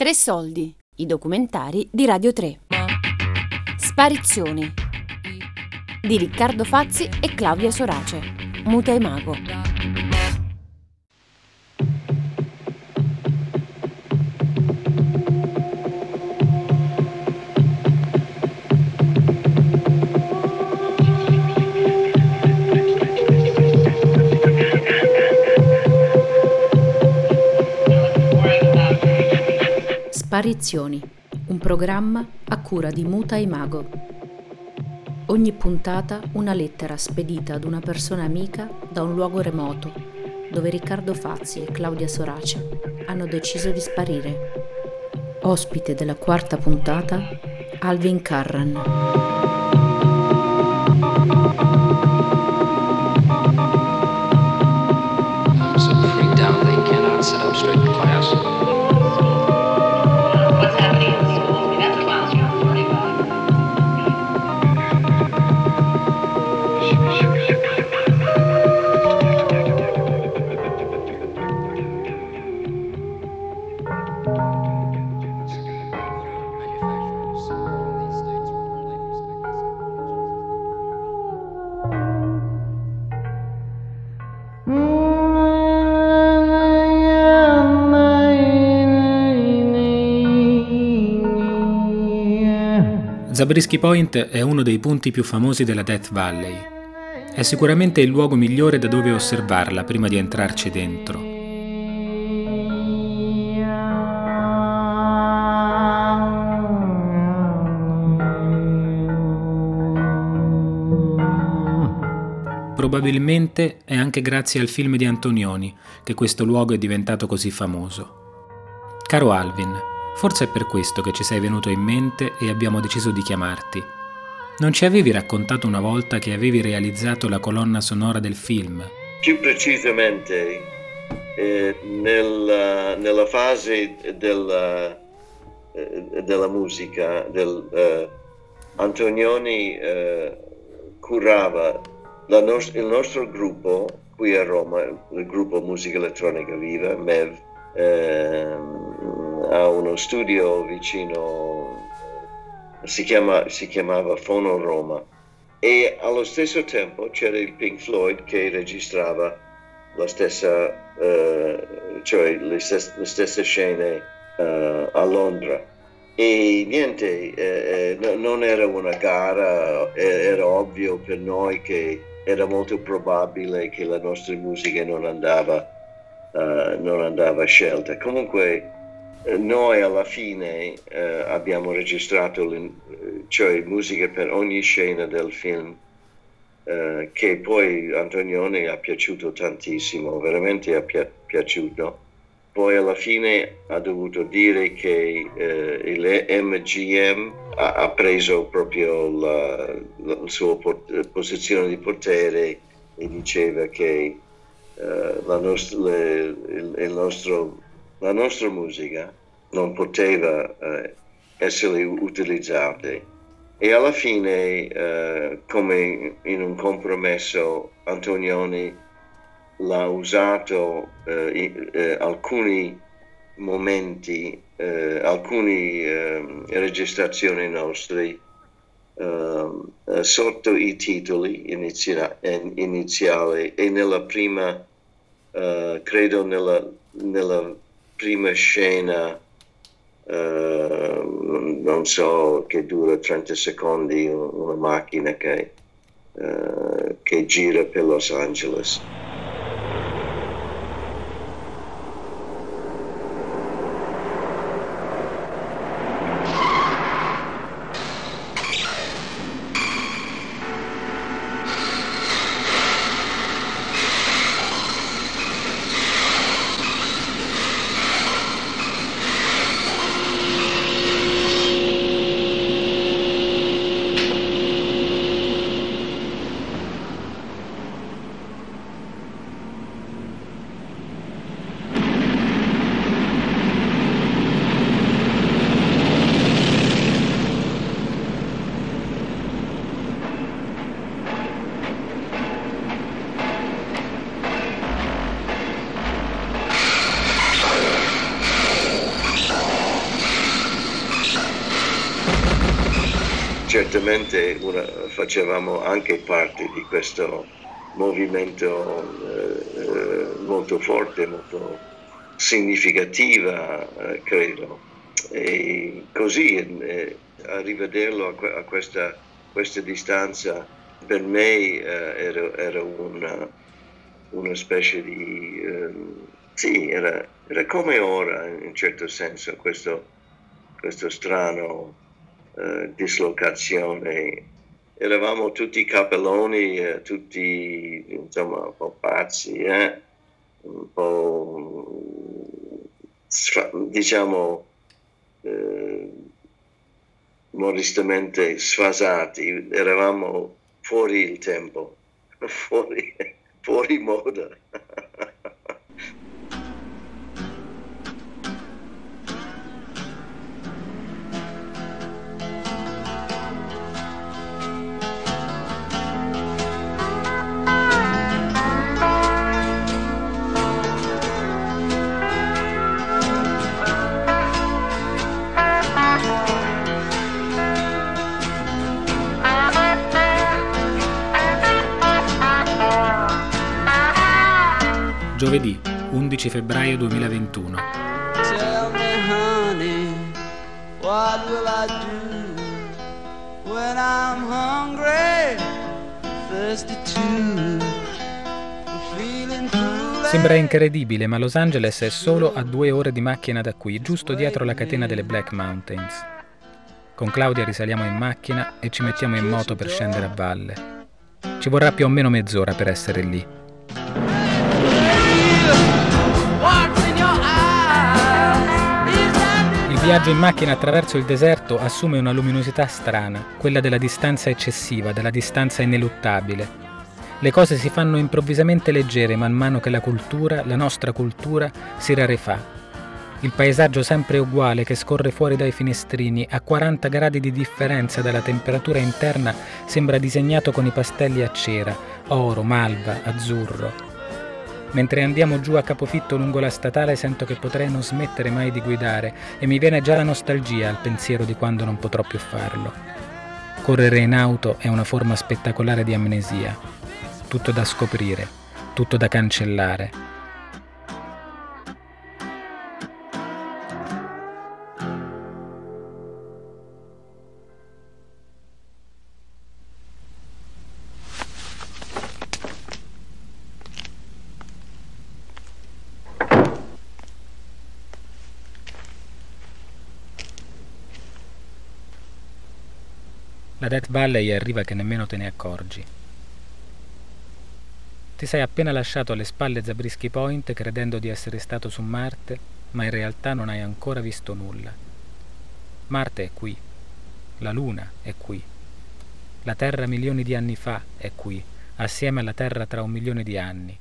Tre soldi, i documentari di Radio 3. Sparizioni di Riccardo Fazzi e Claudia Sorace. Muta e Mago. Sparizioni, un programma a cura di Muta e Mago. Ogni puntata una lettera spedita ad una persona amica da un luogo remoto, dove Riccardo Fazzi e Claudia Sorace hanno deciso di sparire. Ospite della quarta puntata, Alvin Carran. Zabriskie Point è uno dei punti più famosi della Death Valley. È sicuramente il luogo migliore da dove osservarla prima di entrarci dentro. Probabilmente è anche grazie al film di Antonioni che questo luogo è diventato così famoso. Caro Alvin, forse è per questo che ci sei venuto in mente e abbiamo deciso di chiamarti. Non ci avevi raccontato una volta che avevi realizzato la colonna sonora del film? Più precisamente eh, nel- nella fase della, eh, della musica, del, eh, Antonioni eh, curava nos- il nostro gruppo qui a Roma, il gruppo Musica Elettronica Viva, MEV, ha uno studio vicino, si, chiama- si chiamava Fono Roma e allo stesso tempo c'era il Pink Floyd che registrava la stessa, eh, cioè le, stes- le stesse scene eh, a Londra. E niente, eh, eh, no- non era una gara, eh, era ovvio per noi che era molto probabile che la nostra musica non andava, eh, non andava scelta. Comunque noi alla fine eh, abbiamo registrato eh, cioè musica per ogni scena del film eh, che poi Antonioni ha piaciuto tantissimo, veramente ha pia- piaciuto. Poi alla fine ha dovuto dire che eh, il MGM ha, ha preso proprio la, la sua po- posizione di potere e diceva che eh, la, nost- le- il- il nostro- la nostra musica non poteva eh, essere utilizzata e alla fine, eh, come in un compromesso, Antonioni l'ha usato eh, eh, alcuni momenti, eh, alcune ehm, registrazioni nostre eh, sotto i titoli inizia- in- iniziali e nella prima, eh, credo nella, nella prima scena eh, non so, che dura 30 secondi, una macchina che, eh, che gira per Los Angeles. Certamente una, facevamo anche parte di questo movimento eh molto forte, molto significativa, eh, credo. E così eh, a rivederlo a, a questa, questa, distanza per me eh, era, era una, una, specie di... Ehm, sì, era, era, come ora in un certo senso questo, questo strano eh, dislocazione. Eravamo tutti capelloni, eh, tutti insomma un po' pazzi, eh? un po' diciamo eh, modestamente sfasati, eravamo fuori il tempo, fuori, fuori moda. Giovedì 11 febbraio 2021. Tell me honey, what will I do when I'm hungry, thirsty too? Sembra incredibile, ma Los Angeles è solo a due ore di macchina da qui, giusto dietro la catena delle Black Mountains. Con Claudia risaliamo in macchina e ci mettiamo in moto per scendere a valle. Ci vorrà più o meno mezz'ora per essere lì. Viaggio in macchina attraverso il deserto assume una luminosità strana, quella della distanza eccessiva, della distanza ineluttabile. Le cose si fanno improvvisamente leggere man mano che la cultura, la nostra cultura, si rarefà. Il paesaggio sempre uguale che scorre fuori dai finestrini, a 40 gradi di differenza dalla temperatura interna, sembra disegnato con i pastelli a cera, oro, malva, azzurro. Mentre andiamo giù a capofitto lungo la statale sento che potrei non smettere mai di guidare e mi viene già la nostalgia al pensiero di quando non potrò più farlo. Correre in auto è una forma spettacolare di amnesia. Tutto da scoprire, tutto da cancellare, La Death Valley arriva che nemmeno te ne accorgi. Ti sei appena lasciato alle spalle Zabriskie Point credendo di essere stato su Marte, ma in realtà non hai ancora visto nulla. Marte è qui, la Luna è qui, la Terra milioni di anni fa è qui, assieme alla Terra tra un milione di anni.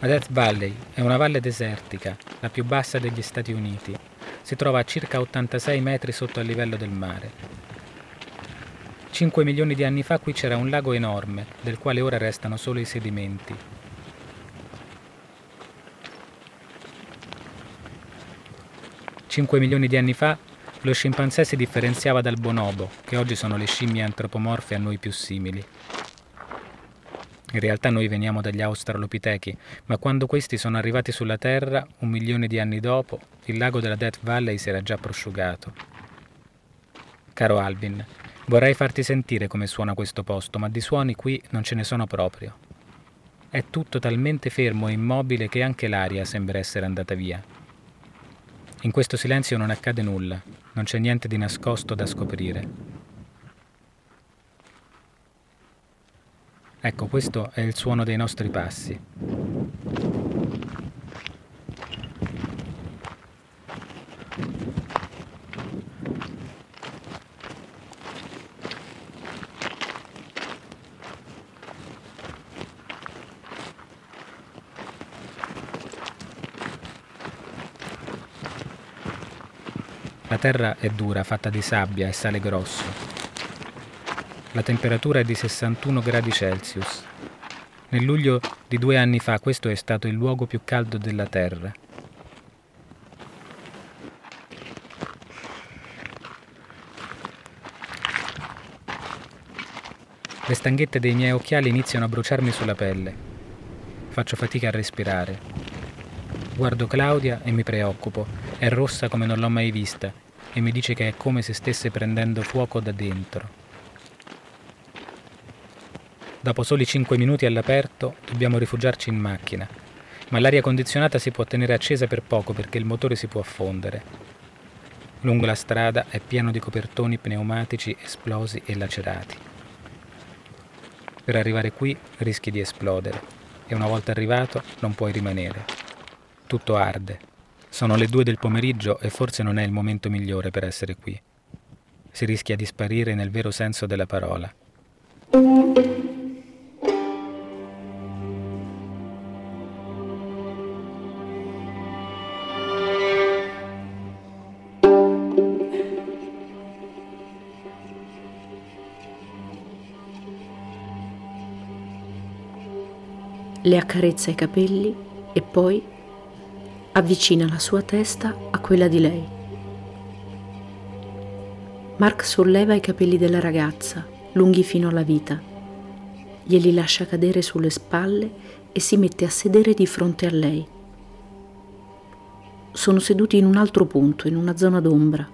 La Death Valley è una valle desertica, la più bassa degli Stati Uniti. Si trova a circa 86 metri sotto il livello del mare. 5 milioni di anni fa qui c'era un lago enorme, del quale ora restano solo i sedimenti. Cinque milioni di anni fa lo scimpanzé si differenziava dal bonobo, che oggi sono le scimmie antropomorfe a noi più simili. In realtà noi veniamo dagli Australopitechi, ma quando questi sono arrivati sulla Terra, un milione di anni dopo, il lago della Death Valley si era già prosciugato. Caro Alvin, vorrei farti sentire come suona questo posto, ma di suoni qui non ce ne sono proprio. È tutto talmente fermo e immobile che anche l'aria sembra essere andata via. In questo silenzio non accade nulla, non c'è niente di nascosto da scoprire. Ecco, questo è il suono dei nostri passi. La terra è dura, fatta di sabbia e sale grosso. La temperatura è di 61 gradi Celsius. Nel luglio di due anni fa questo è stato il luogo più caldo della Terra. Le stanghette dei miei occhiali iniziano a bruciarmi sulla pelle. Faccio fatica a respirare. Guardo Claudia e mi preoccupo. È rossa come non l'ho mai vista e mi dice che è come se stesse prendendo fuoco da dentro. Dopo soli 5 minuti all'aperto dobbiamo rifugiarci in macchina, ma l'aria condizionata si può tenere accesa per poco perché il motore si può affondere. Lungo la strada è pieno di copertoni pneumatici esplosi e lacerati. Per arrivare qui rischi di esplodere e una volta arrivato non puoi rimanere. Tutto arde. Sono le due del pomeriggio e forse non è il momento migliore per essere qui. Si rischia di sparire nel vero senso della parola. Le accarezza i capelli e poi avvicina la sua testa a quella di lei. Mark solleva i capelli della ragazza, lunghi fino alla vita, glieli lascia cadere sulle spalle e si mette a sedere di fronte a lei. Sono seduti in un altro punto, in una zona d'ombra.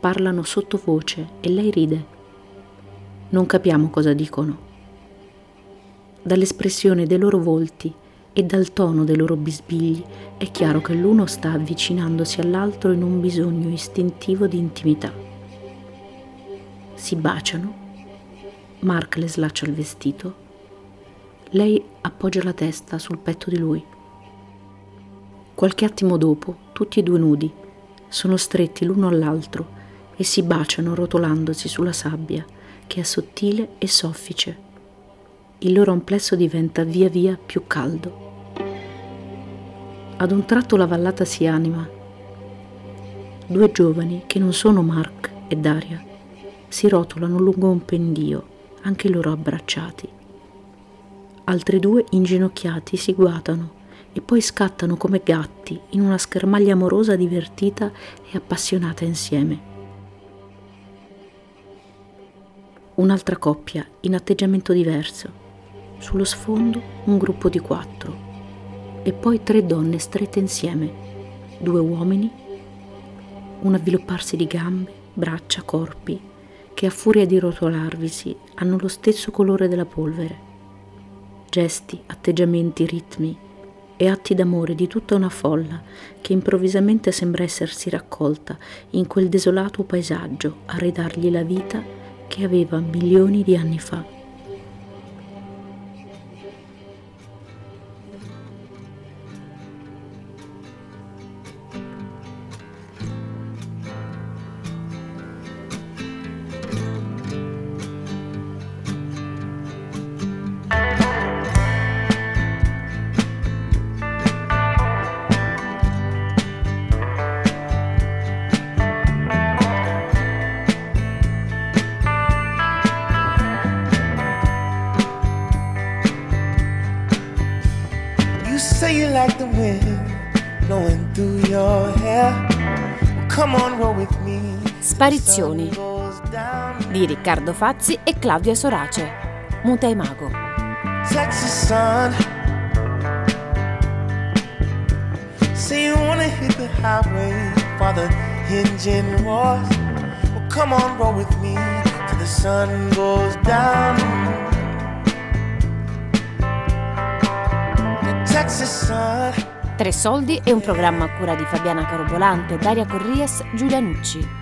Parlano sottovoce e lei ride. Non capiamo cosa dicono dall'espressione dei loro volti e dal tono dei loro bisbigli è chiaro che l'uno sta avvicinandosi all'altro in un bisogno istintivo di intimità. Si baciano, Mark le slaccia il vestito, lei appoggia la testa sul petto di lui. Qualche attimo dopo, tutti e due nudi, sono stretti l'uno all'altro e si baciano rotolandosi sulla sabbia, che è sottile e soffice il loro amplesso diventa via via più caldo. Ad un tratto la vallata si anima. Due giovani, che non sono Mark e Daria, si rotolano lungo un pendio, anche loro abbracciati. Altri due inginocchiati si guatano e poi scattano come gatti in una schermaglia amorosa divertita e appassionata insieme. Un'altra coppia in atteggiamento diverso sullo sfondo un gruppo di quattro e poi tre donne strette insieme, due uomini, un avvilupparsi di gambe, braccia, corpi, che a furia di rotolarvisi hanno lo stesso colore della polvere. Gesti, atteggiamenti, ritmi e atti d'amore di tutta una folla che improvvisamente sembra essersi raccolta in quel desolato paesaggio a ridargli la vita che aveva milioni di anni fa. Sparizioni di Riccardo Fazzi e Claudia Sorace. Muta e Mago. Texas sun. Say you wanna hit the highway for the engine roars. Well, come on, roll with me till the sun goes down. The Texas sun. Tre soldi è un programma a cura di Fabiana Carobolante, Daria Corries, Giulia Nucci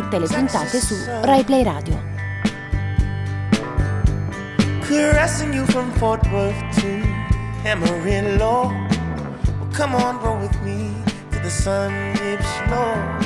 tutte le puntate su Rai Play Radio. Caressing you from Fort Worth to Amarillo. Well, come on, roll with me to the sun dips low.